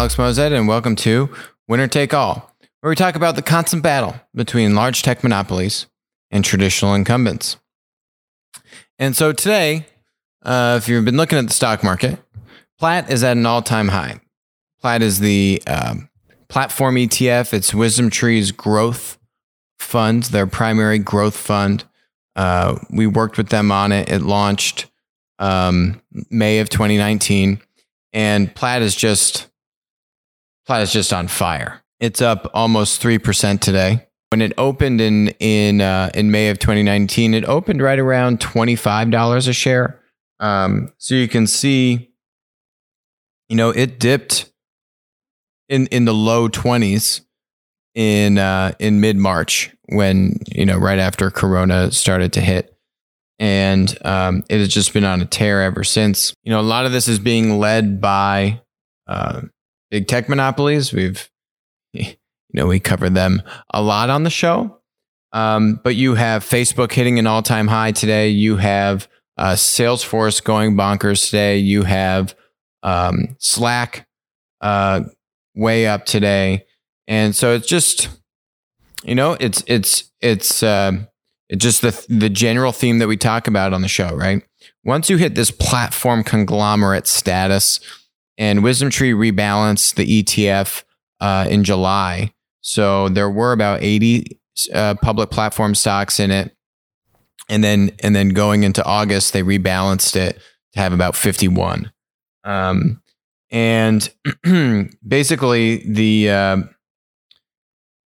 Alex Moazed, and welcome to Winner Take All, where we talk about the constant battle between large tech monopolies and traditional incumbents. And so today, uh, if you've been looking at the stock market, PLAT is at an all time high. PLAT is the um, platform ETF, it's Wisdom Tree's growth fund, their primary growth fund. Uh, we worked with them on it. It launched um, May of 2019 and PLAT is just PLAT is just on fire. It's up almost three percent today. When it opened in in uh, in May of 2019, it opened right around twenty five dollars a share. Um, so you can see, you know, it dipped in in the low twenties in uh, in mid March when you know right after Corona started to hit and um, it has just been on a tear ever since. You know, a lot of this is being led by uh, big tech monopolies. We've, you know, we cover them a lot on the show. Um, but you have Facebook hitting an all-time high today. You have uh, Salesforce going bonkers today. You have um, Slack uh, way up today, and so it's just, you know, it's it's it's. Uh, just the the general theme that we talk about on the show, right? Once you hit this platform conglomerate status, and Wisdom Tree rebalanced the ETF uh, in July, so there were about eighty uh, public platform stocks in it, and then and then going into August, they rebalanced it to have about fifty one, um, and basically the uh,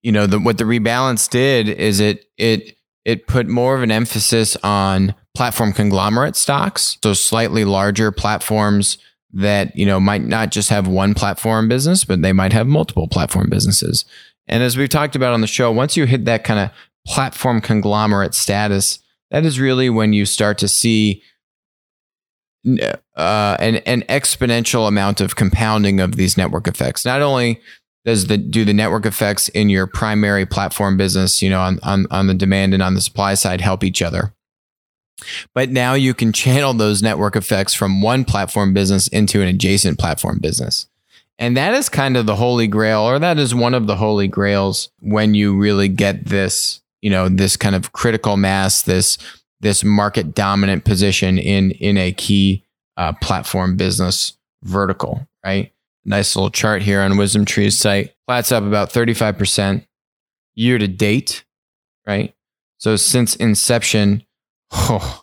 you know the what the rebalance did is it it it put more of an emphasis on platform conglomerate stocks, so slightly larger platforms that you know might not just have one platform business, but they might have multiple platform businesses. And as we've talked about on the show, once you hit that kind of platform conglomerate status, that is really when you start to see uh, an, an exponential amount of compounding of these network effects. Not only does the do the network effects in your primary platform business, you know, on, on, on the demand and on the supply side help each other. But now you can channel those network effects from one platform business into an adjacent platform business. And that is kind of the holy grail, or that is one of the holy grails when you really get this, you know, this kind of critical mass, this this market dominant position in in a key uh, platform business vertical, right? Nice little chart here on Wisdom Tree's site. Plat's up about 35% year to date, right? So since inception, oh,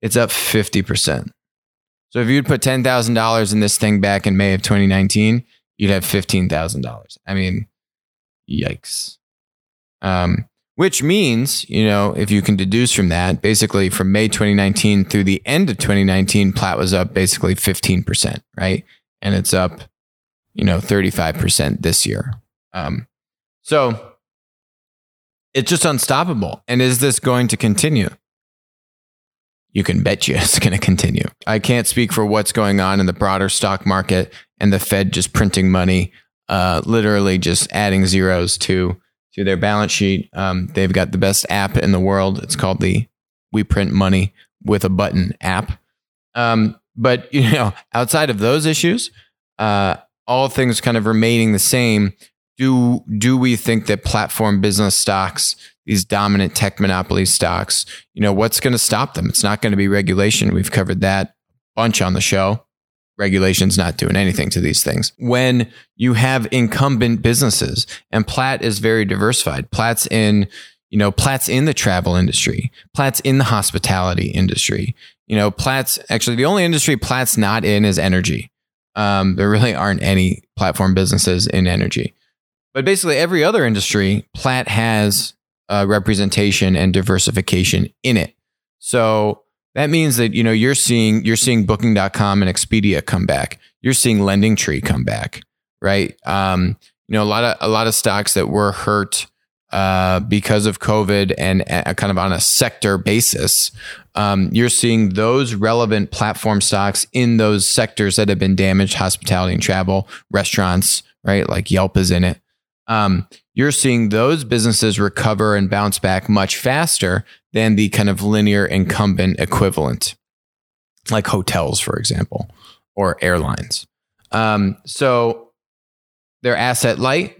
it's up 50%. So if you'd put $10,000 in this thing back in May of 2019, you'd have $15,000. I mean, yikes. Um, which means, you know, if you can deduce from that, basically from May 2019 through the end of 2019, Platt was up basically 15%, right? And it's up you know, 35% this year. Um, so it's just unstoppable. And is this going to continue? You can bet you it's going to continue. I can't speak for what's going on in the broader stock market and the Fed just printing money, uh, literally just adding zeros to to their balance sheet. Um, they've got the best app in the world. It's called the We Print Money with a Button app. Um, but you know, outside of those issues, uh, all things kind of remaining the same, do do we think that platform business stocks, these dominant tech monopoly stocks, you know, what's going to stop them? It's not going to be regulation. We've covered that bunch on the show. Regulation's not doing anything to these things. When you have incumbent businesses, and Platt is very diversified. Platt's in, you know, Platt's in the travel industry. Platt's in the hospitality industry. You know, Platt's actually the only industry Platt's not in is energy. Um, there really aren't any platform businesses in energy. But basically, every other industry, Platt has uh, representation and diversification in it. So that means that you know you're seeing you're seeing Booking.com and Expedia come back. You're seeing Lending Tree come back, right? Um, you know a lot of a lot of stocks that were hurt uh, because of COVID and uh, kind of on a sector basis, um, you're seeing those relevant platform stocks in those sectors that have been damaged hospitality and travel, restaurants, right? Like Yelp is in it. Um, you're seeing those businesses recover and bounce back much faster than the kind of linear incumbent equivalent, like hotels, for example, or airlines. Um, so they're asset light.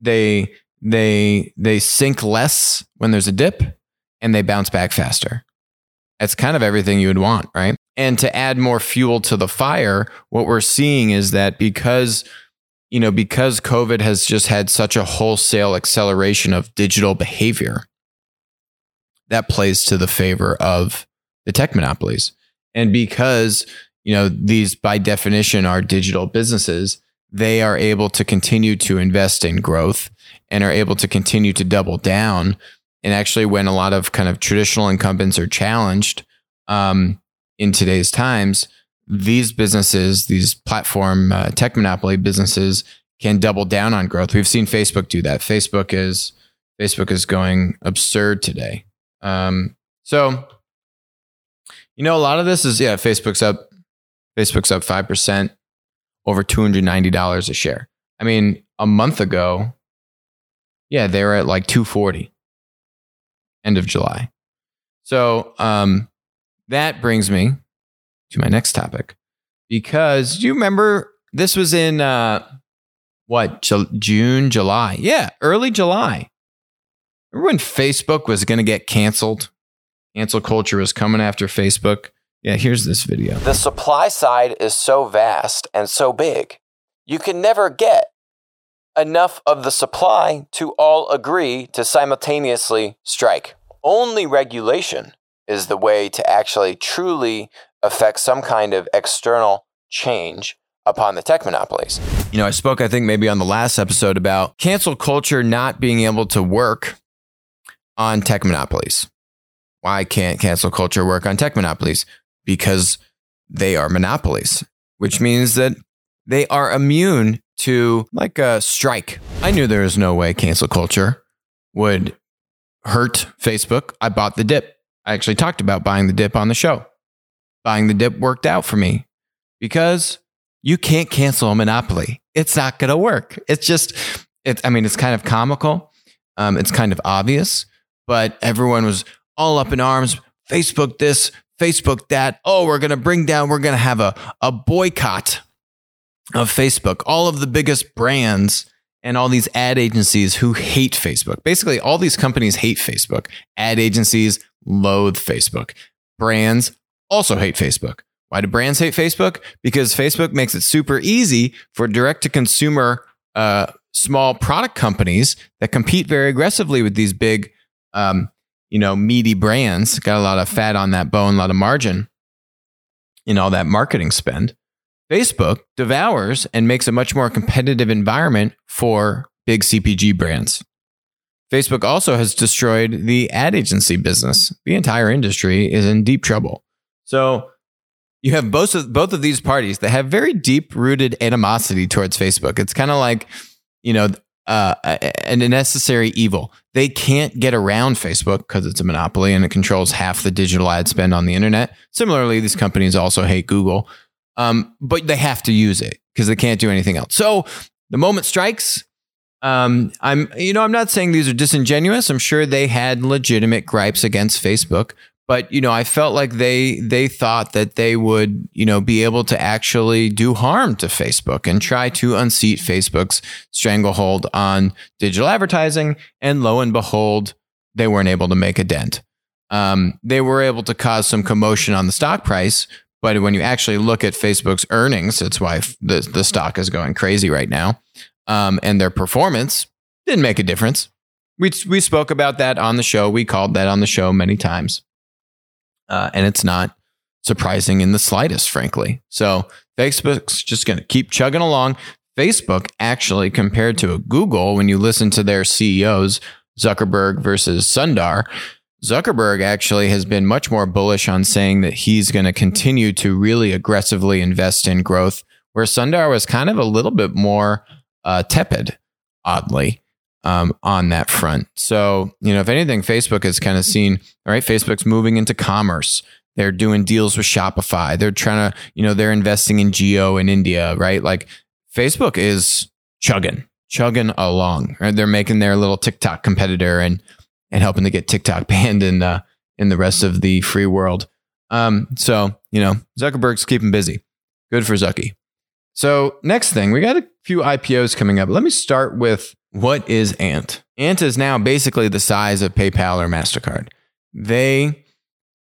They they they sink less when there's a dip and they bounce back faster. That's kind of everything you would want, right? And to add more fuel to the fire, what we're seeing is that because you know, because COVID has just had such a wholesale acceleration of digital behavior, that plays to the favor of the tech monopolies. And because, you know, these by definition are digital businesses, they are able to continue to invest in growth and are able to continue to double down. And actually, when a lot of kind of traditional incumbents are challenged um, in today's times, these businesses, these platform uh, tech monopoly businesses, can double down on growth. We've seen Facebook do that. Facebook is Facebook is going absurd today. Um, so, you know, a lot of this is yeah, Facebook's up. Facebook's up five percent, over two hundred ninety dollars a share. I mean, a month ago, yeah, they were at like two forty. End of July. So um, that brings me to my next topic because you remember this was in uh, what June, July? Yeah, early July. Remember when Facebook was going to get canceled? Cancel culture was coming after Facebook. Yeah, here's this video. The supply side is so vast and so big, you can never get enough of the supply to all agree to simultaneously strike. Only regulation is the way to actually truly affect some kind of external change upon the tech monopolies. You know, I spoke, I think, maybe on the last episode about cancel culture not being able to work on tech monopolies. Why can't cancel culture work on tech monopolies? Because they are monopolies, which means that they are immune to like a strike. I knew there was no way cancel culture would hurt Facebook. I bought the dip. I actually talked about buying the dip on the show. Buying the dip worked out for me because you can't cancel a monopoly. It's not going to work. It's just, it's, I mean, it's kind of comical. Um, it's kind of obvious, but everyone was all up in arms. Facebook this, Facebook that. Oh, we're going to bring down, we're going to have a, a boycott of Facebook. All of the biggest brands and all these ad agencies who hate Facebook. Basically, all these companies hate Facebook. Ad agencies loathe Facebook. Brands also hate Facebook. Why do brands hate Facebook? Because Facebook makes it super easy for direct to consumer uh, small product companies that compete very aggressively with these big um, you know, meaty brands, got a lot of fat on that bone, a lot of margin in all that marketing spend. Facebook devours and makes a much more competitive environment for big CPG brands. Facebook also has destroyed the ad agency business. The entire industry is in deep trouble. So you have both of both of these parties that have very deep rooted animosity towards Facebook. It's kind of like, you know, uh, a necessary evil. They can't get around Facebook because it's a monopoly and it controls half the digital ad spend on the internet. Similarly, these companies also hate Google, um, but they have to use it because they can't do anything else. So the moment strikes. Um, I'm, you know, I'm not saying these are disingenuous. I'm sure they had legitimate gripes against Facebook, but you know i felt like they they thought that they would you know be able to actually do harm to facebook and try to unseat facebook's stranglehold on digital advertising. And lo and behold they weren't able to make a dent. Um, they were able to cause some commotion on the stock price but when you actually look at facebook's earnings that's why the, the stock is going crazy right now. Um, and their performance didn't make a difference. We, we spoke about that on the show. We called that on the show many times uh, and it's not surprising in the slightest, frankly. So Facebook's just going to keep chugging along. Facebook actually, compared to Google, when you listen to their CEOs, Zuckerberg versus Sundar, Zuckerberg actually has been much more bullish on saying that he's going to continue to really aggressively invest in growth, where Sundar was kind of a little bit more uh, tepid, oddly um, on that front. So, you know, if anything, Facebook has kind of seen, all right, Facebook's moving into commerce. They're doing deals with Shopify. They're trying to, you know, they're investing in Jio in India, right? Like Facebook is chugging, chugging along. Right? They're making their little TikTok competitor and and helping to get TikTok banned in uh, in the rest of the free world. Um, so you know, Zuckerberg's keeping busy. Good for Zucky. So, next thing, we got a few IPOs coming up. Let me start with what is Ant? Ant is now basically the size of PayPal or MasterCard. They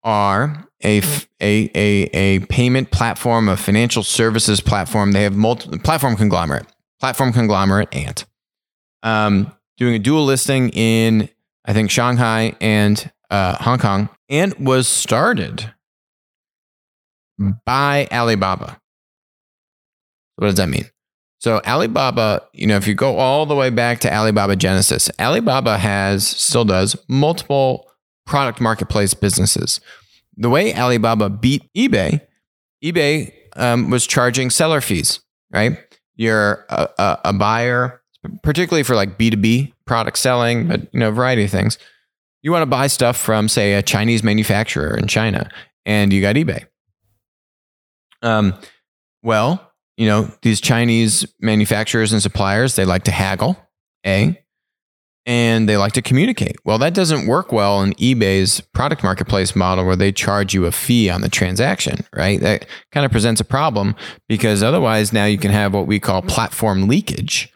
are a, a, a, a payment platform, a financial services platform. They have multiple platform conglomerate, platform conglomerate Ant. Um, doing a dual listing in, I think, Shanghai and uh, Hong Kong, Ant was started by Alibaba. What does that mean? So Alibaba, you know, if you go all the way back to Alibaba Genesis, Alibaba has still does multiple product marketplace businesses. The way Alibaba beat eBay, eBay um, was charging seller fees, right? You're a, a, a buyer, particularly for like B2B product selling, but you know, a variety of things. You want to buy stuff from, say, a Chinese manufacturer in China, and you got eBay. Um, well, you know, these Chinese manufacturers and suppliers, they like to haggle, A, and they like to communicate. Well, that doesn't work well in eBay's product marketplace model where they charge you a fee on the transaction, right? That kind of presents a problem because otherwise now you can have what we call platform leakage.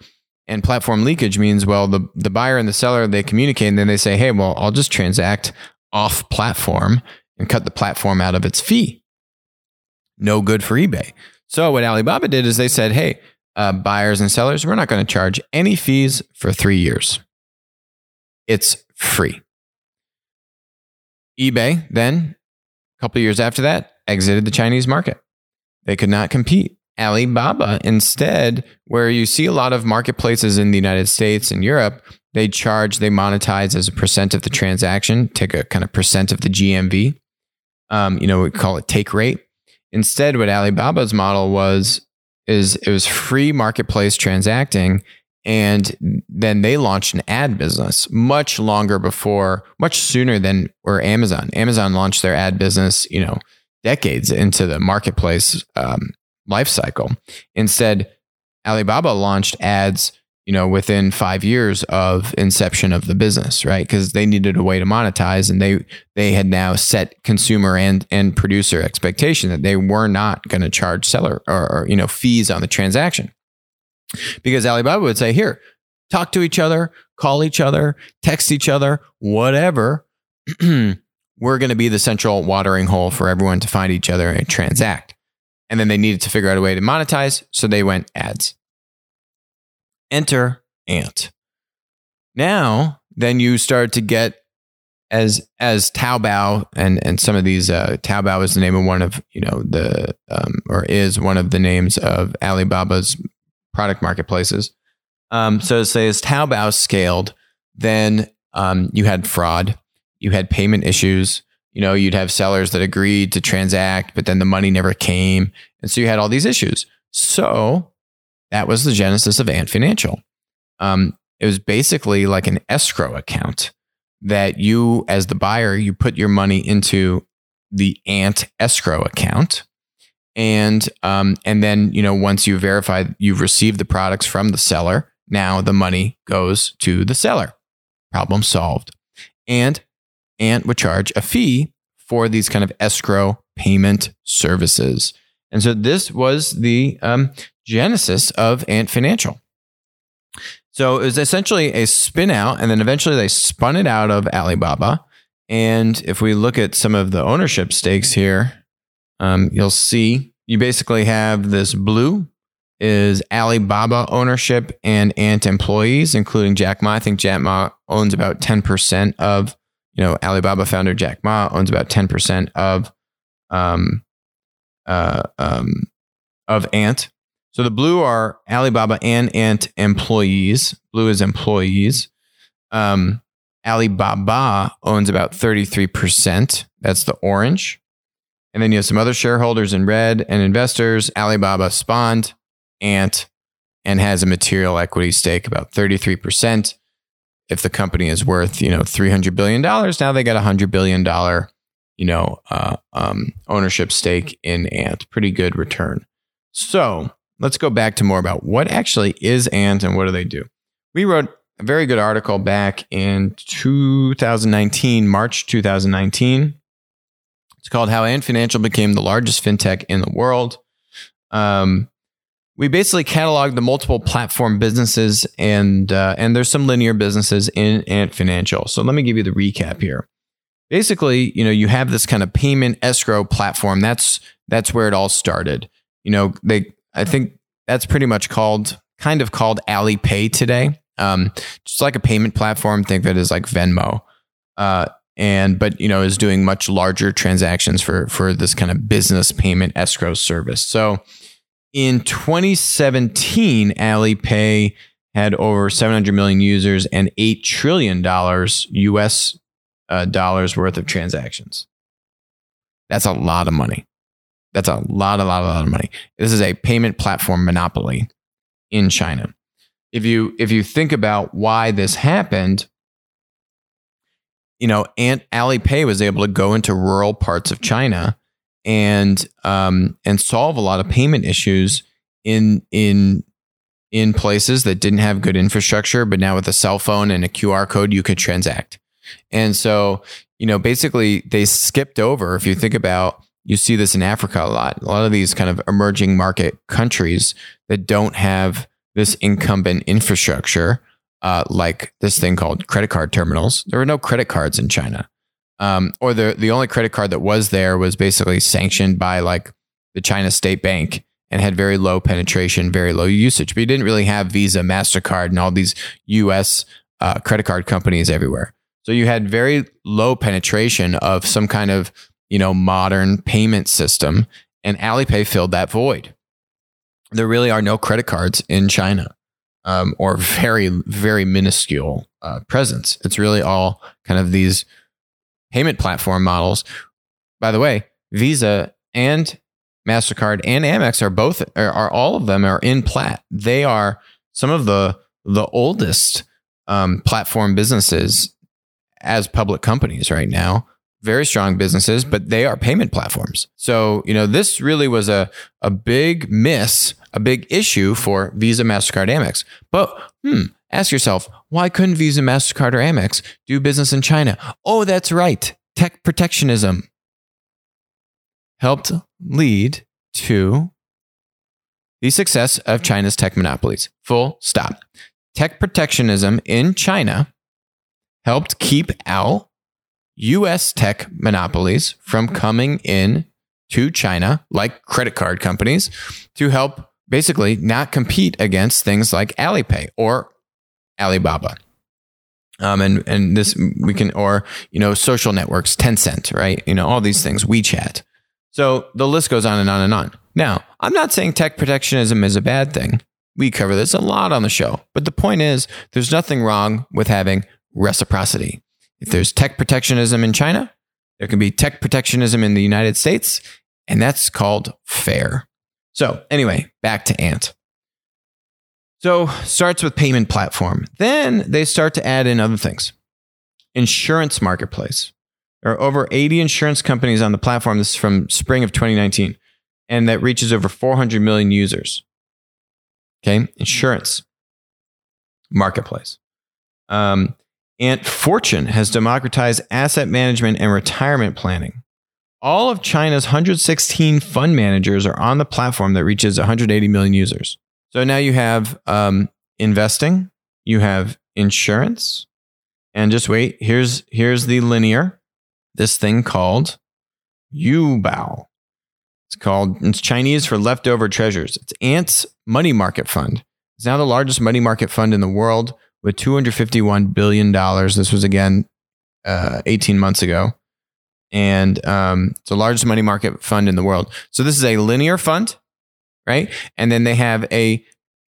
And platform leakage means, well, the, the buyer and the seller, they communicate and then they say, hey, well, I'll just transact off platform and cut the platform out of its fee. No good for eBay. So what Alibaba did is they said, hey, uh, buyers and sellers, we're not going to charge any fees for three years. It's free. eBay then, a couple years after that, exited the Chinese market. They could not compete. Alibaba instead, where you see a lot of marketplaces in the United States and Europe, they charge, they monetize as a percent of the transaction, take a kind of percent of the GMV. Um, you know, we call it take rate. Instead, what Alibaba's model was is it was free marketplace transacting and then they launched an ad business much longer before much sooner than or amazon. Amazon launched their ad business you know decades into the marketplace um, life cycle. Instead alibaba launched ads you know, within five years of inception of the business, right? Because they needed a way to monetize, and they they had now set consumer and and producer expectation that they were not going to charge seller or, or you know fees on the transaction, because Alibaba would say, here, talk to each other, call each other, text each other, whatever. we're going to be the central watering hole for everyone to find each other and transact. And then they needed to figure out a way to monetize, so they went ads enter ant. Now, then you start to get as as Taobao and and some of these uh, Taobao is the name of one of you know the um, or is one of the names of Alibaba's product marketplaces. Um, so say as Taobao scaled, then um, you had fraud, you had payment issues. You know, you'd have sellers that agreed to transact, but then the money never came, and so you had all these issues. So that was the genesis of Ant Financial. Um, it was basically like an escrow account that you, as the buyer, you put your money into the Ant escrow account. And um, and then you know once you verify you've received the products from the seller, now the money goes to the seller. Problem solved. And Ant would charge a fee for these kind of escrow payment services. And so this was the um, genesis of Ant Financial. So it was essentially a spin out, and then eventually they spun it out of Alibaba. And if we look at some of the ownership stakes here, um, you'll see you basically have this blue is Alibaba ownership and Ant employees, including Jack Ma. I think Jack Ma owns about 10% of, you know, Alibaba founder Jack Ma owns about 10% of, um, uh, um, of Ant. So the blue are Alibaba and Ant employees. Blue is employees. Um, Alibaba owns about 33%. That's the orange. And then you have some other shareholders in red and investors. Alibaba spawned Ant and has a material equity stake about 33%. If the company is worth, you know, $300 billion, now they got a $100 billion, you know, uh, um, ownership stake in Ant. Pretty good return. So let's go back to more about what actually is Ant and what do they do. We wrote a very good article back in 2019, March 2019. It's called How Ant Financial Became the Largest FinTech in the World. Um, we basically cataloged the multiple platform businesses and uh, and there's some linear businesses in Ant Financial. So let me give you the recap here. Basically, you know, you have this kind of payment escrow platform. That's that's where it all started. You know, they I think that's pretty much called kind of called Alipay today. Um, just like a payment platform. Think it as like Venmo. Uh, and but you know is doing much larger transactions for for this kind of business payment escrow service. So in 2017, Alipay had over 700 million users and eight trillion dollars U.S. Uh, dollars worth of transactions. That's a lot of money. That's a lot, a lot, a lot of money. This is a payment platform monopoly in China. If you if you think about why this happened, you know, Ant Alipay was able to go into rural parts of China and um, and solve a lot of payment issues in in in places that didn't have good infrastructure, but now with a cell phone and a QR code, you could transact. And so, you know, basically they skipped over. If you think about, you see this in Africa a lot. A lot of these kind of emerging market countries that don't have this incumbent infrastructure, uh, like this thing called credit card terminals. There were no credit cards in China, um, or the the only credit card that was there was basically sanctioned by like the China State Bank and had very low penetration, very low usage. But you didn't really have Visa, Mastercard, and all these U.S. Uh, credit card companies everywhere. So you had very low penetration of some kind of you know modern payment system, and Alipay filled that void there really are no credit cards in China um, or very, very minuscule uh, presence. It's really all kind of these payment platform models. By the way, Visa and MasterCard and Amex are both, are, are all of them are in plat. They are some of the, the oldest um, platform businesses as public companies right now very strong businesses, but they are payment platforms. So, you know, this really was a, a big miss a big issue for Visa, MasterCard, Amex. But hmm, ask yourself, why couldn't Visa, MasterCard, or Amex do business in China? Oh, that's right. Tech protectionism helped lead to the success of China's tech monopolies. Full stop. Tech protectionism in China helped keep out US tech monopolies from coming in to China, like credit card companies, to help basically not compete against things like Alipay or Alibaba. Um, and and this we can or you know social networks, Tencent, right? You know all these things, WeChat. So the list goes on and on and on. Now, I'm not saying tech protectionism is a bad thing. We cover this a lot on the show, but the point is, there's nothing wrong with having reciprocity. If there's tech protectionism in China, there can be tech protectionism in the United States, and that's called fair. So, anyway, back to Ant. So, starts with payment platform. Then they start to add in other things. Insurance marketplace. There are over 80 insurance companies on the platform. This is from spring of 2019, and that reaches over 400 million users. Okay, insurance marketplace. Um, Ant Fortune has democratized asset management and retirement planning. All of China's 116 fund managers are on the platform that reaches 180 million users. So now you have um, investing, you have insurance, and just wait. Here's here's the linear. This thing called Yu'ebao. It's called it's Chinese for leftover treasures. It's Ant's money market fund. It's now the largest money market fund in the world with 251 billion dollars. This was again uh, 18 months ago and um, it's the largest money market fund in the world. So this is a linear fund, right? And then they have a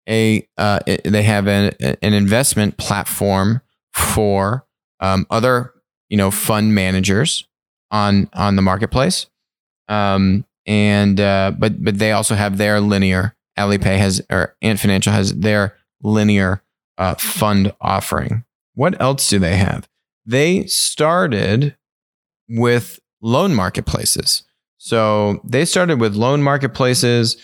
a uh, they have an an investment platform for um, other you know fund managers on on the marketplace. Um, and uh, but but they also have their linear. Alipay has or Ant Financial has their linear uh, fund offering. What else do they have? They started with loan marketplaces. So they started with loan marketplaces.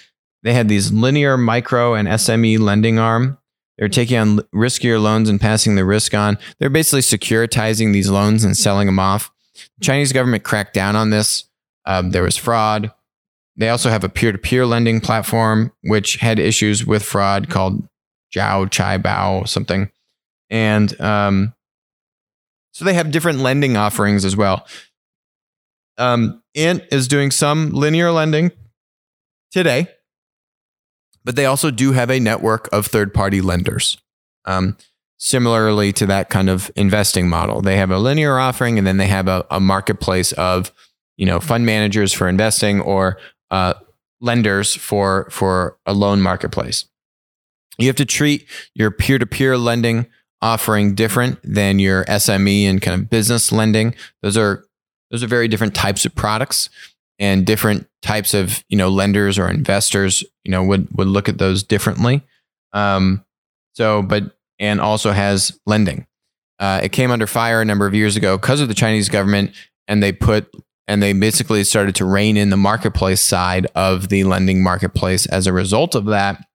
They had these linear micro and SME lending arm. They're taking on riskier loans and passing the risk on. They're basically securitizing these loans and selling them off. The Chinese government cracked down on this. Um, there was fraud. they also have a peer-to-peer lending platform which had issues with fraud called Zhao Cai Bao something, and um, so they have different lending offerings as well. Um, Ant is doing some linear lending today, but they also do have a network of third-party lenders. Um, similarly to that kind of investing model, they have a linear offering, and then they have a, a marketplace of you know fund managers for investing or uh, lenders for for a loan marketplace. You have to treat your peer to peer lending offering different than your SME and kind of business lending. Those are those are very different types of products and different types of you know lenders or investors you know would would look at those differently. Um, so, but Ant also has lending. Uh, it came under fire a number of years ago because of the Chinese government, and they put and they basically started to rein in the marketplace side of the lending marketplace as a result of that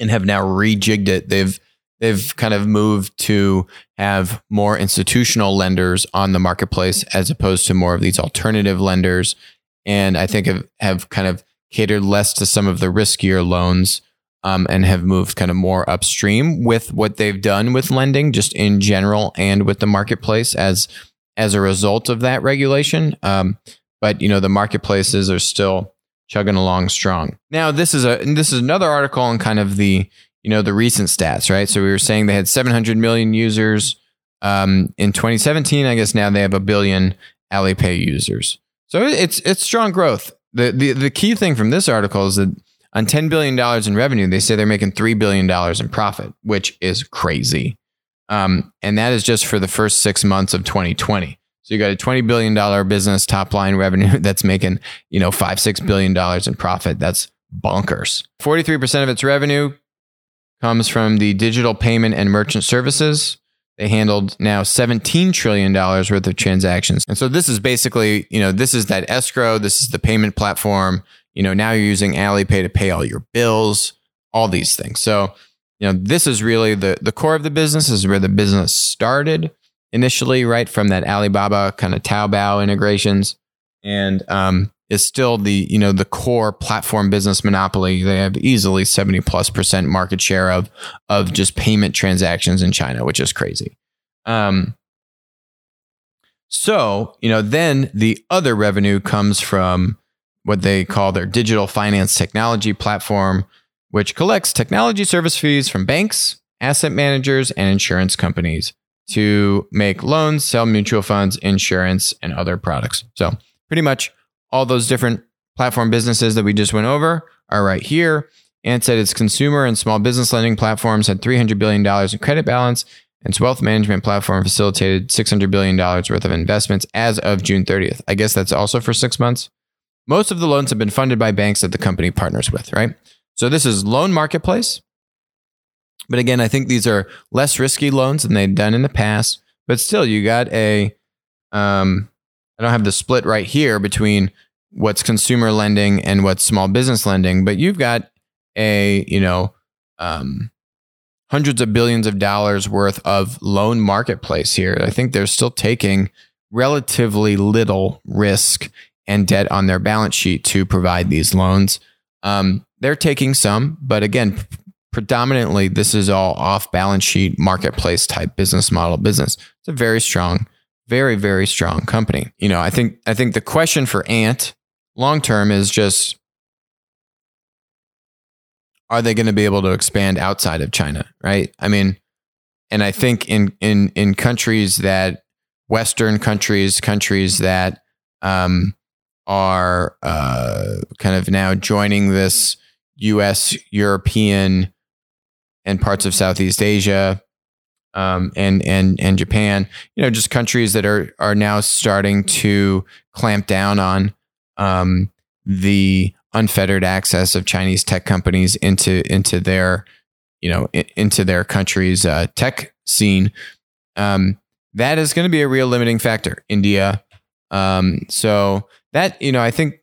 and have now rejigged it they've they've kind of moved to have more institutional lenders on the marketplace as opposed to more of these alternative lenders and i think have, have kind of catered less to some of the riskier loans um, and have moved kind of more upstream with what they've done with lending just in general and with the marketplace as as a result of that regulation. Um, but you know the marketplaces are still chugging along strong. Now this is a this is another article on kind of the you know the recent stats, right? So we were saying they had 700 million users um, in 2017. I guess now they have a billion Alipay users. So it's it's strong growth. The the the key thing from this article is that on 10 billion dollars in revenue, they say they're making 3 billion dollars in profit, which is crazy. Um, and that is just for the first six months of 2020. So you got a $20 billion business top line revenue that's making, you know, five, $6 billion in profit. That's bonkers. 43% of its revenue comes from the digital payment and merchant services. They handled now $17 trillion worth of transactions. And so this is basically, you know, this is that escrow. This is the payment platform. You know, now you're using Alipay to pay all your bills, all these things. So you know, this is really the the core of the business is where the business started initially, right from that Alibaba kind of Taobao integrations, and um, is still the you know the core platform business monopoly. They have easily seventy plus percent market share of of just payment transactions in China, which is crazy. Um, so you know, then the other revenue comes from what they call their digital finance technology platform which collects technology service fees from banks, asset managers, and insurance companies to make loans, sell mutual funds, insurance, and other products. So, pretty much all those different platform businesses that we just went over are right here. And said its consumer and small business lending platforms had $300 billion in credit balance, and its wealth management platform facilitated $600 billion worth of investments as of June 30th. I guess that's also for six months. Most of the loans have been funded by banks that the company partners with, right? So this is loan marketplace. But again, I think these are less risky loans than they've done in the past. But still, you got a, um, I don't have the split right here between what's consumer lending and what's small business lending, but you've got a, you know, um, hundreds of billions of dollars worth of loan marketplace here. I think they're still taking relatively little risk and debt on their balance sheet to provide these loans. Um, they're taking some, but again, predominantly this is all off balance sheet marketplace type business model business. It's a very strong, very very strong company. You know, I think I think the question for Ant long term is just are they going to be able to expand outside of China, right? I mean, and I think in in in countries that Western countries, countries that um, are uh, kind of now joining this U.S., European, and parts of Southeast Asia, um, and and and Japan. You know, just countries that are are now starting to clamp down on um, the unfettered access of Chinese tech companies into into their you know into their country's uh, tech scene. Um, that is going to be a real limiting factor. India. Um, so that you know, I think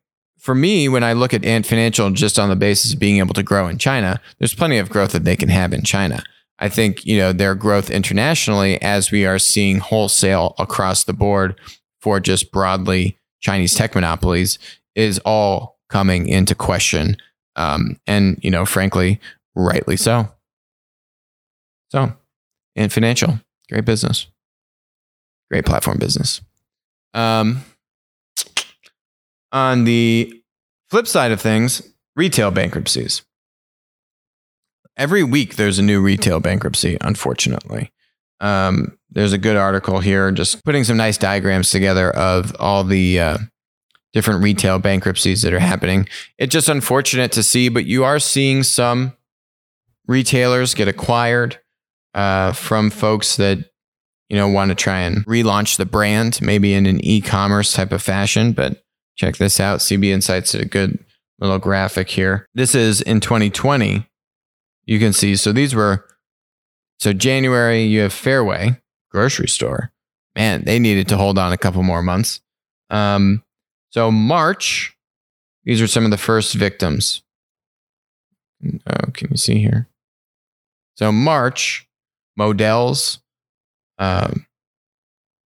for me, when I look at Ant Financial just on the basis of being able to grow in China, there's plenty of growth that they can have in China. I think, you know, their growth internationally as we are seeing wholesale across the board for just broadly Chinese tech monopolies is all coming into question. Um, and, you know, frankly, rightly so. So, Ant Financial, great business, great platform business. Um, on the flip side of things, retail bankruptcies. Every week there's a new retail bankruptcy, unfortunately. Um, there's a good article here, just putting some nice diagrams together of all the uh, different retail bankruptcies that are happening. It's just unfortunate to see, but you are seeing some retailers get acquired uh, from folks that you know want to try and relaunch the brand, maybe in an e-commerce type of fashion. But check this out: CB Insights a good little graphic here. This is in 2020. You can see. So these were so January. You have Fairway grocery store. Man, they needed to hold on a couple more months. Um, so March, these are some of the first victims. Oh, can you see here? So March, Modell's, um,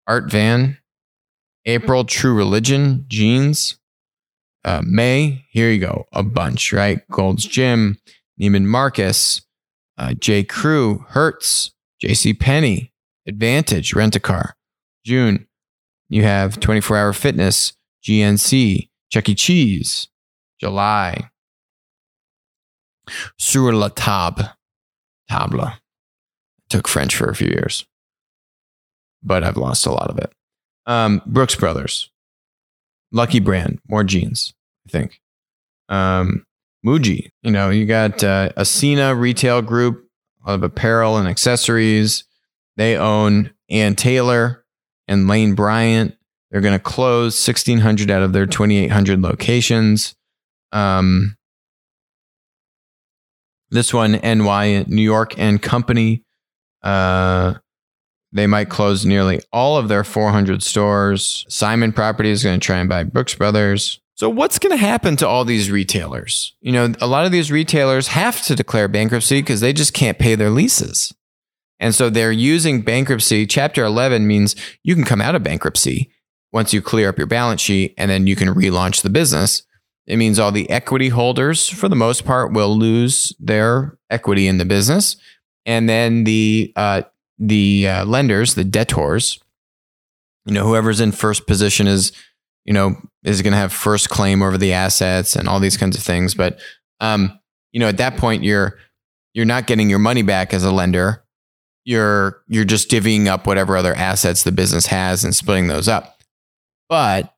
Art Van, April, True Religion, Jeans, uh, May, here you go, a bunch, right? Gold's Gym, Neiman Marcus, uh, J. Crew, Hertz, J.C. Penney, Advantage, Rent a Car. June, you have 24 Hour Fitness, GNC, Chuck E. Cheese. July, Sur la Table, Table. Took French for a few years, but I've lost a lot of it. Um, Brooks Brothers, Lucky Brand, more jeans, I think. Um, Muji, you know, you got uh, Ascena Retail Group of apparel and accessories. They own Ann Taylor and Lane Bryant. They're going to close 1,600 out of their 2,800 locations. Um, this one, NY, New York and Company. Uh, they might close nearly all of their 400 stores. Simon Property is going to try and buy Brooks Brothers. So, what's going to happen to all these retailers? You know, a lot of these retailers have to declare bankruptcy because they just can't pay their leases. And so they're using bankruptcy. Chapter 11 means you can come out of bankruptcy once you clear up your balance sheet and then you can relaunch the business. It means all the equity holders, for the most part, will lose their equity in the business. And then the, uh, the uh, lenders, the debtors, you know, whoever's in first position is, you know, is going to have first claim over the assets and all these kinds of things. But, um, you know, at that point, you're, you're not getting your money back as a lender you're you're just divvying up whatever other assets the business has and splitting those up. But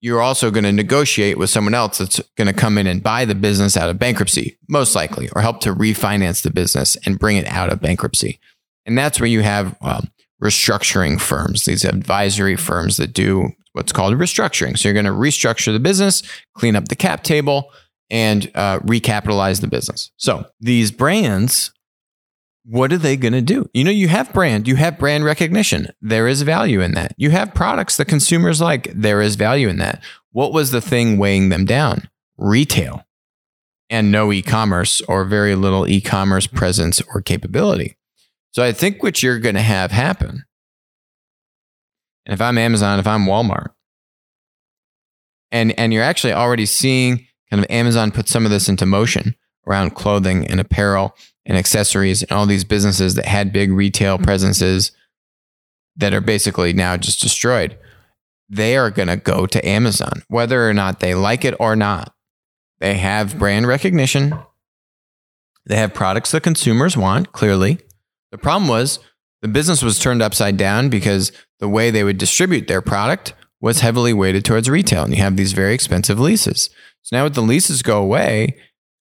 you're also going to negotiate with someone else that's going to come in and buy the business out of bankruptcy, most likely, or help to refinance the business and bring it out of bankruptcy. And that's where you have um, restructuring firms, these advisory firms that do what's called restructuring. So you're going to restructure the business, clean up the cap table, and uh, recapitalize the business. So these brands what are they going to do? You know, you have brand, you have brand recognition. There is value in that. You have products that consumers like. There is value in that. What was the thing weighing them down? Retail and no e commerce or very little e commerce presence or capability. So I think what you're going to have happen, and if I'm Amazon, if I'm Walmart, and, and you're actually already seeing kind of Amazon put some of this into motion around clothing and apparel and accessories and all these businesses that had big retail mm-hmm. presences that are basically now just destroyed. They are going to go to Amazon, whether or not they like it or not. They have brand recognition. They have products that consumers want, clearly. The problem was the business was turned upside down because the way they would distribute their product was heavily weighted towards retail. And you have these very expensive leases. So now, with the leases go away,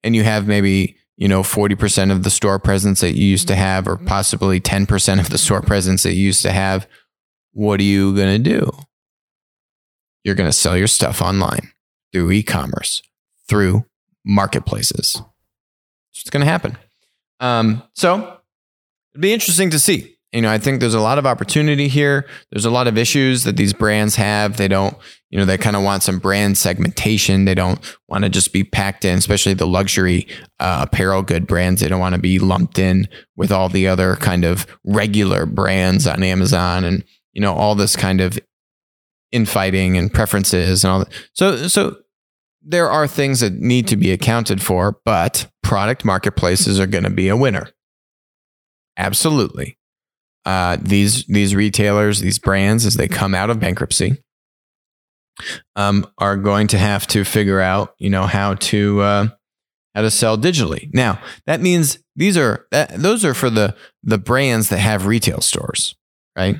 and you have maybe you know 40% of the store presence that you used to have or possibly 10% of the store presence that you used to have what are you going to do you're going to sell your stuff online through e-commerce through marketplaces it's going to happen um, so it'd be interesting to see you know, I think there's a lot of opportunity here. There's a lot of issues that these brands have. They don't, you know, they kind of want some brand segmentation. They don't want to just be packed in, especially the luxury uh, apparel good brands. They don't want to be lumped in with all the other kind of regular brands on Amazon and, you know, all this kind of infighting and preferences and all that. So, so there are things that need to be accounted for, but product marketplaces are going to be a winner. Absolutely. Uh, these these retailers, these brands, as they come out of bankruptcy, um, are going to have to figure out, you know, how to uh, how to sell digitally. Now, that means these are that, those are for the the brands that have retail stores, right?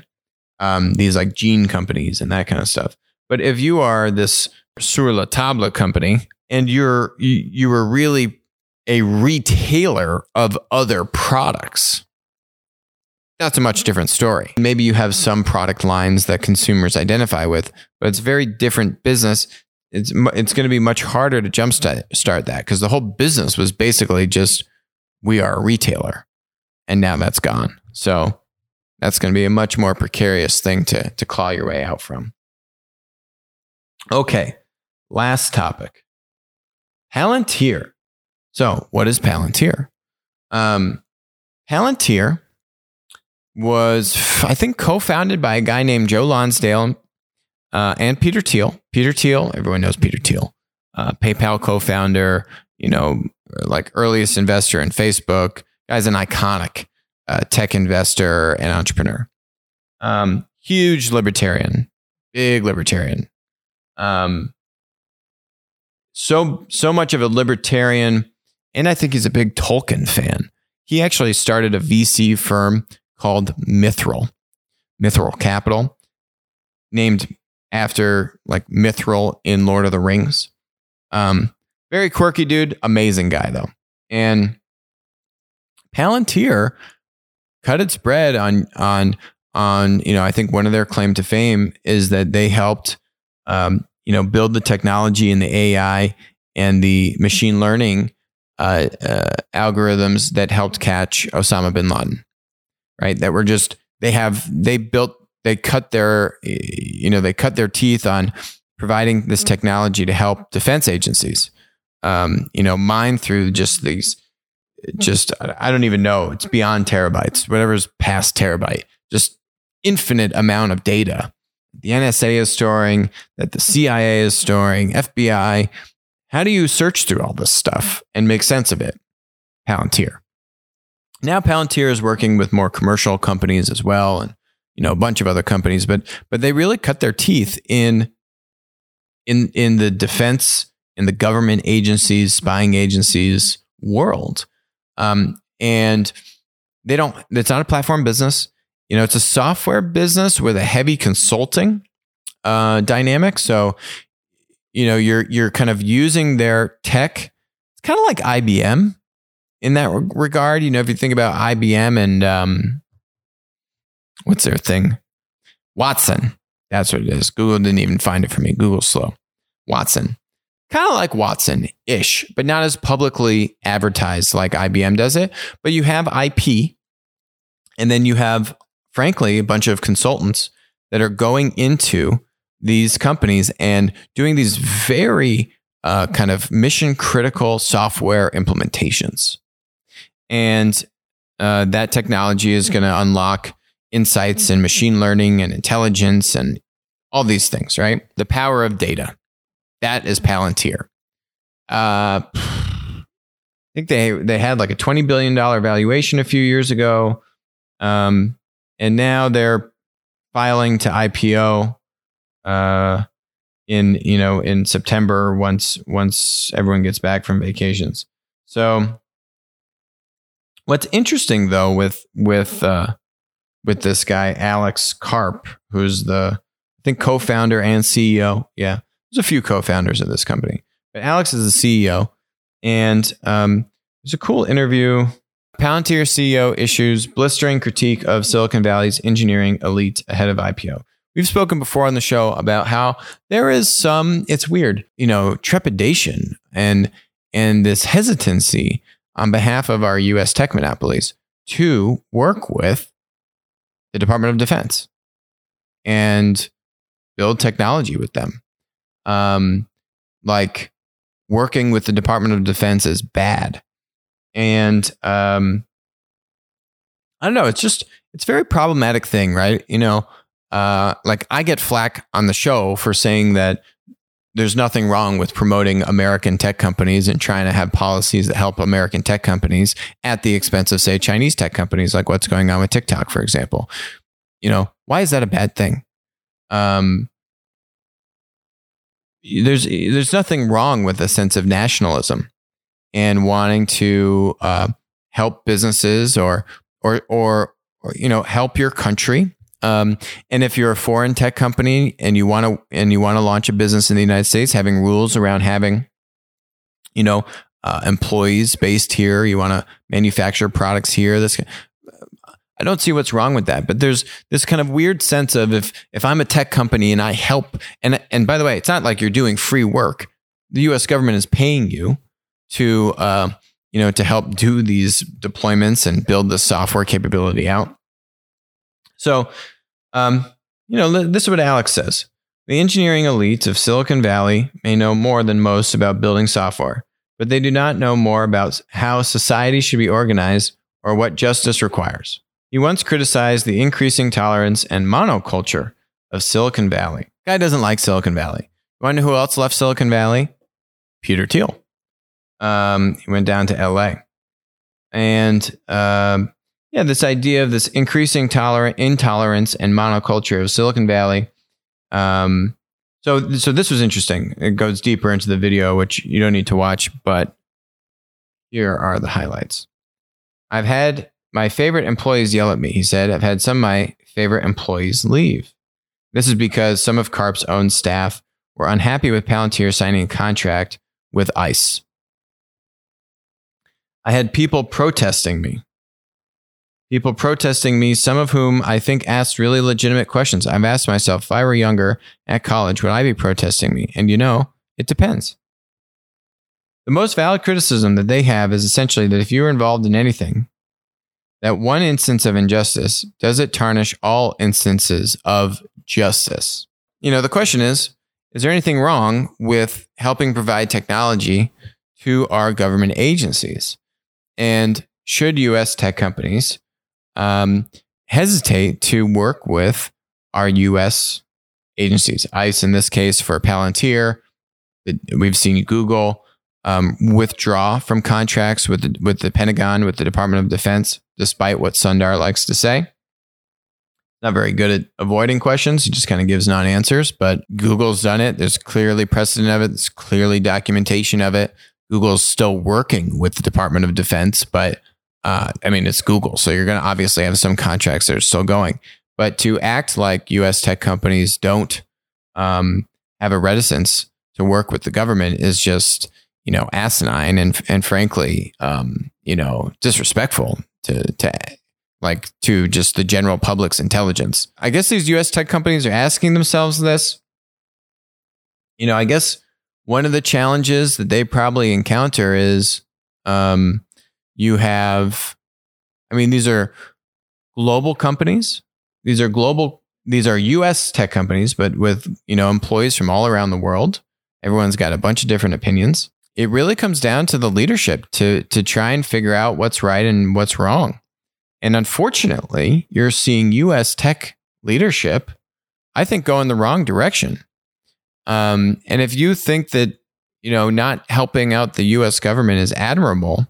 Um, these like jean companies and that kind of stuff. But if you are this sur la table company and you're you, you are really a retailer of other products, that's a much different story. Maybe you have some product lines that consumers identify with, but it's very different business it's it's going to be much harder to jumpstart start that because the whole business was basically just we are a retailer, and now that's gone. So that's going to be a much more precarious thing to to claw your way out from. Okay, last topic. Palantir. So, what is Palantir? Um, Palantir was, I think, co-founded by a guy named Joe Lonsdale uh, and Peter Thiel. Peter Thiel, everyone knows Peter Thiel, uh, PayPal co-founder, you know, like earliest investor in Facebook. Guy's an iconic uh, tech investor and entrepreneur. Um, huge libertarian, big libertarian. Um, so so much of a libertarian, and I think he's a big Tolkien fan. He actually started a VC firm called Mithril, Mithril Capital, named after like Mithril in Lord of the Rings. Um, very quirky dude, amazing guy though. And Palantir cut its bread on on on you know I think one of their claim to fame is that they helped um, you know build the technology and the AI and the machine learning uh, uh, algorithms that helped catch Osama bin Laden, right? That were just they have they built they cut their you know they cut their teeth on providing this mm-hmm. technology to help defense agencies um, you know mine through just these just i don't even know it's beyond terabytes whatever's past terabyte just infinite amount of data. The nsa is storing that the cia is storing fbi how do you search through all this stuff and make sense of it? Palantir now palantir is working with more commercial companies as well and you know a bunch of other companies but but they really cut their teeth in in in the defense in the government agencies spying agencies world. Um, and they don't it's not a platform business. You know it's a software business with a heavy consulting uh, dynamic. So you know you're you're kind of using their tech. It's kind of like IBM in that regard you know if you think about IBM and um, what's their thing? Watson. That's what it is. Google didn't even find it for me. Google's slow. Watson. Kind of like Watson ish, but not as publicly advertised like IBM does it. But you have IP, and then you have, frankly, a bunch of consultants that are going into these companies and doing these very uh, kind of mission critical software implementations. And uh, that technology is going to unlock insights and machine learning and intelligence and all these things, right? The power of data. That is Palantir. Uh, I think they they had like a twenty billion dollar valuation a few years ago, um, and now they're filing to IPO uh, in you know in September once once everyone gets back from vacations. So, what's interesting though with with uh, with this guy Alex Karp, who's the I think co-founder and CEO. Yeah, there's a few co-founders of this company, but Alex is the CEO, and um, there's a cool interview. Palantir CEO issues blistering critique of Silicon Valley's engineering elite ahead of IPO. We've spoken before on the show about how there is some, it's weird, you know, trepidation and and this hesitancy on behalf of our US tech monopolies to work with the Department of Defense and build technology with them. Um, like working with the Department of Defense is bad. And um, I don't know, it's just, it's a very problematic thing, right? You know, uh, like I get flack on the show for saying that there's nothing wrong with promoting American tech companies and trying to have policies that help American tech companies at the expense of, say, Chinese tech companies, like what's going on with TikTok, for example. You know, why is that a bad thing? Um, there's there's nothing wrong with a sense of nationalism and wanting to uh, help businesses or or or, you know help your country um, and if you're a foreign tech company and you want to and you want to launch a business in the United States, having rules around having, you know, uh, employees based here, you want to manufacture products here. This, I don't see what's wrong with that. But there's this kind of weird sense of if if I'm a tech company and I help, and and by the way, it's not like you're doing free work. The U.S. government is paying you to, uh, you know, to help do these deployments and build the software capability out. So um, you know, this is what Alex says. The engineering elites of Silicon Valley may know more than most about building software, but they do not know more about how society should be organized or what justice requires. He once criticized the increasing tolerance and monoculture of Silicon Valley. Guy doesn't like Silicon Valley. You want to know who else left Silicon Valley? Peter Thiel. Um, he went down to LA. And um, yeah, this idea of this increasing tolerant intolerance and monoculture of Silicon Valley. Um, so, so this was interesting. It goes deeper into the video, which you don't need to watch, but here are the highlights. I've had my favorite employees yell at me. He said, I've had some of my favorite employees leave. This is because some of Karp's own staff were unhappy with Palantir signing a contract with ICE. I had people protesting me people protesting me, some of whom I think asked really legitimate questions. I've asked myself, if I were younger at college, would I be protesting me? And you know, it depends. The most valid criticism that they have is essentially that if you are involved in anything, that one instance of injustice, does it tarnish all instances of justice? You know, the question is is there anything wrong with helping provide technology to our government agencies? And should US tech companies um, hesitate to work with our U.S. agencies. ICE, in this case, for Palantir. We've seen Google um, withdraw from contracts with the, with the Pentagon, with the Department of Defense, despite what Sundar likes to say. Not very good at avoiding questions. He just kind of gives non answers, but Google's done it. There's clearly precedent of it. There's clearly documentation of it. Google's still working with the Department of Defense, but uh, I mean, it's Google, so you're going to obviously have some contracts that are still going. But to act like U.S. tech companies don't um, have a reticence to work with the government is just, you know, asinine and and frankly, um, you know, disrespectful to to like to just the general public's intelligence. I guess these U.S. tech companies are asking themselves this. You know, I guess one of the challenges that they probably encounter is um, you have, I mean, these are global companies. These are global, these are US tech companies, but with, you know, employees from all around the world. Everyone's got a bunch of different opinions. It really comes down to the leadership to, to try and figure out what's right and what's wrong. And unfortunately, you're seeing US tech leadership, I think, go in the wrong direction. Um, and if you think that, you know, not helping out the US government is admirable,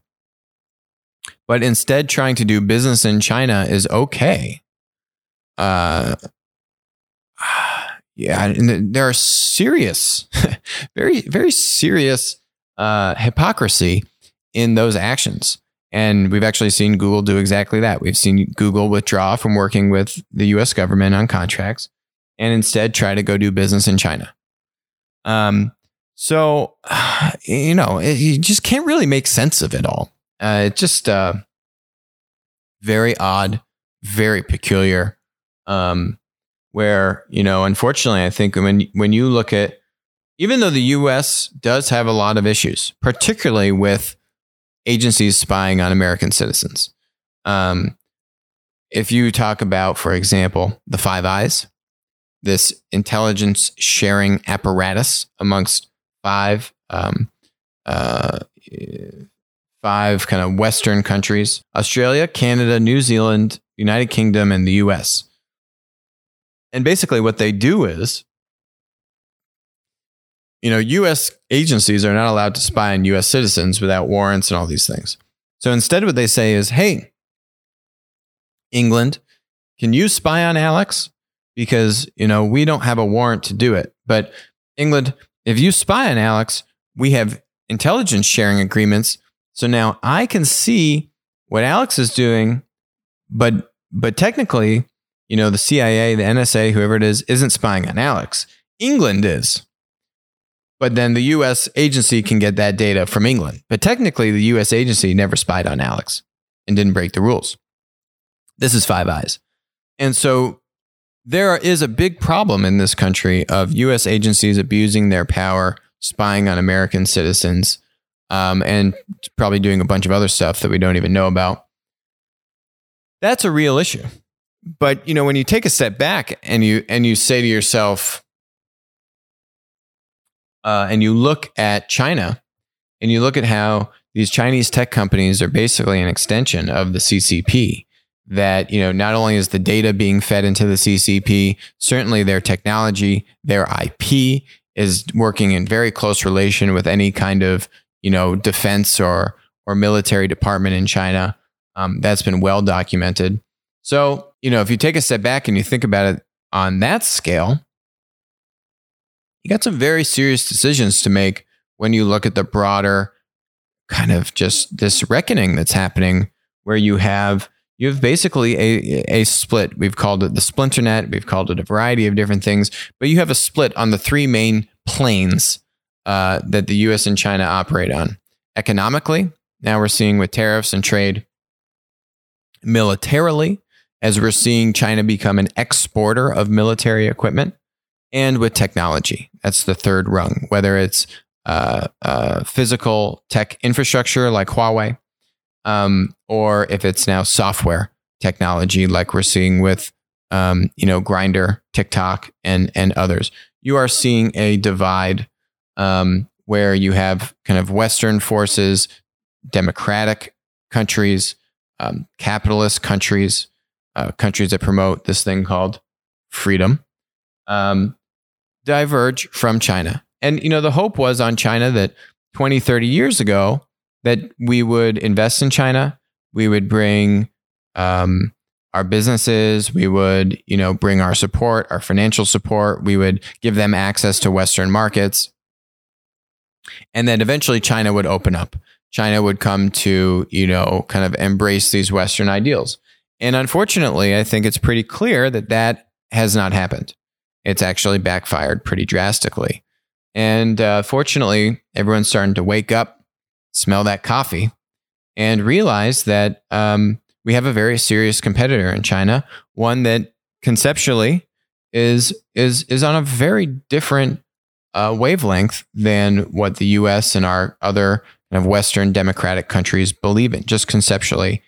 but instead trying to do business in China is okay. Uh, yeah, and there are serious, very, very serious uh, hypocrisy in those actions. And we've actually seen Google do exactly that. We've seen Google withdraw from working with the US government on contracts and instead try to go do business in China. Um, so, you know, it, you just can't really make sense of it all. Uh, just uh, very odd, very peculiar. Um, where you know, unfortunately, I think when when you look at even though the U.S. does have a lot of issues, particularly with agencies spying on American citizens. Um, if you talk about, for example, the Five Eyes, this intelligence sharing apparatus amongst five um, uh, five kind of Western countries Australia, Canada, New Zealand, United Kingdom, and the US. And basically, what they do is, you know, US agencies are not allowed to spy on US citizens without warrants and all these things. So instead, what they say is, hey, England, can you spy on Alex? Because, you know, we don't have a warrant to do it. But England, if you spy on Alex, we have intelligence sharing agreements. So now I can see what Alex is doing, but but technically, you know, the CIA, the NSA, whoever it is, isn't spying on Alex. England is. But then the US agency can get that data from England. But technically, the US agency never spied on Alex and didn't break the rules. This is Five Eyes. And so there is a big problem in this country of US agencies abusing their power, spying on American citizens, um, and probably doing a bunch of other stuff that we don't even know about. That's a real issue. But you know, when you take a step back and you and you say to yourself, uh, and you look at China, and you look at how these Chinese tech companies are basically an extension of the CCP. That you know, not only is the data being fed into the CCP, certainly their technology, their IP is working in very close relation with any kind of you know defense or or military department in China. Um, that's been well documented. So you know, if you take a step back and you think about it on that scale, you got some very serious decisions to make when you look at the broader kind of just this reckoning that's happening where you have you have basically a, a split. We've called it the splinter net. We've called it a variety of different things, but you have a split on the three main planes uh, that the U.S. and China operate on. Economically, now we're seeing with tariffs and trade. Militarily, as we're seeing China become an exporter of military equipment and with technology. That's the third rung, whether it's uh, uh, physical tech infrastructure like Huawei, um, or if it's now software technology like we're seeing with um, you know Grindr, TikTok, and and others. You are seeing a divide um, where you have kind of Western forces, democratic countries, um, capitalist countries, uh, countries that promote this thing called freedom, um, diverge from China. And, you know, the hope was on China that 20, 30 years ago, that we would invest in China. We would bring um, our businesses. We would, you know, bring our support, our financial support. We would give them access to Western markets. And then eventually China would open up. China would come to, you know, kind of embrace these Western ideals. And unfortunately, I think it's pretty clear that that has not happened it's actually backfired pretty drastically. And uh, fortunately, everyone's starting to wake up, smell that coffee, and realize that um, we have a very serious competitor in China, one that conceptually is is is on a very different uh, wavelength than what the U.S. and our other kind of Western democratic countries believe in, just conceptually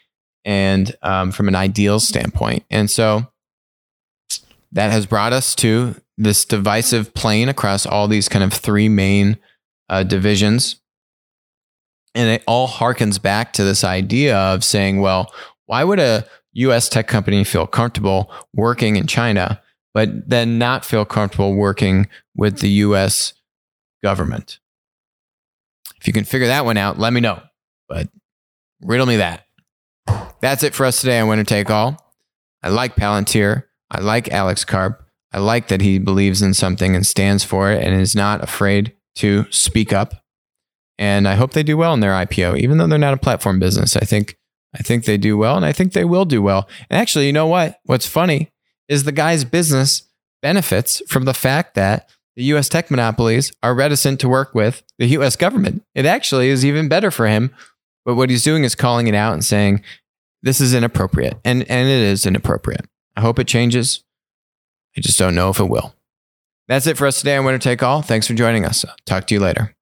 and um, from an ideal standpoint. And so that has brought us to this divisive plane across all these kind of three main uh, divisions. And it all harkens back to this idea of saying, well, why would a US tech company feel comfortable working in China, but then not feel comfortable working with the US government? If you can figure that one out, let me know. But riddle me that. That's it for us today on Winner Take All. I like Palantir. I like Alex Karp. I like that he believes in something and stands for it and is not afraid to speak up. And I hope they do well in their IPO, even though they're not a platform business. I think I think they do well, and I think they will do well. And actually, you know what? What's funny is the guy's business benefits from the fact that the US tech monopolies are reticent to work with the US government. It actually is even better for him. But what he's doing is calling it out and saying, this is inappropriate. And, and it is inappropriate. I hope it changes. I just don't know if it will. That's it for us today on Winner Take All. Thanks for joining us. Talk to you later.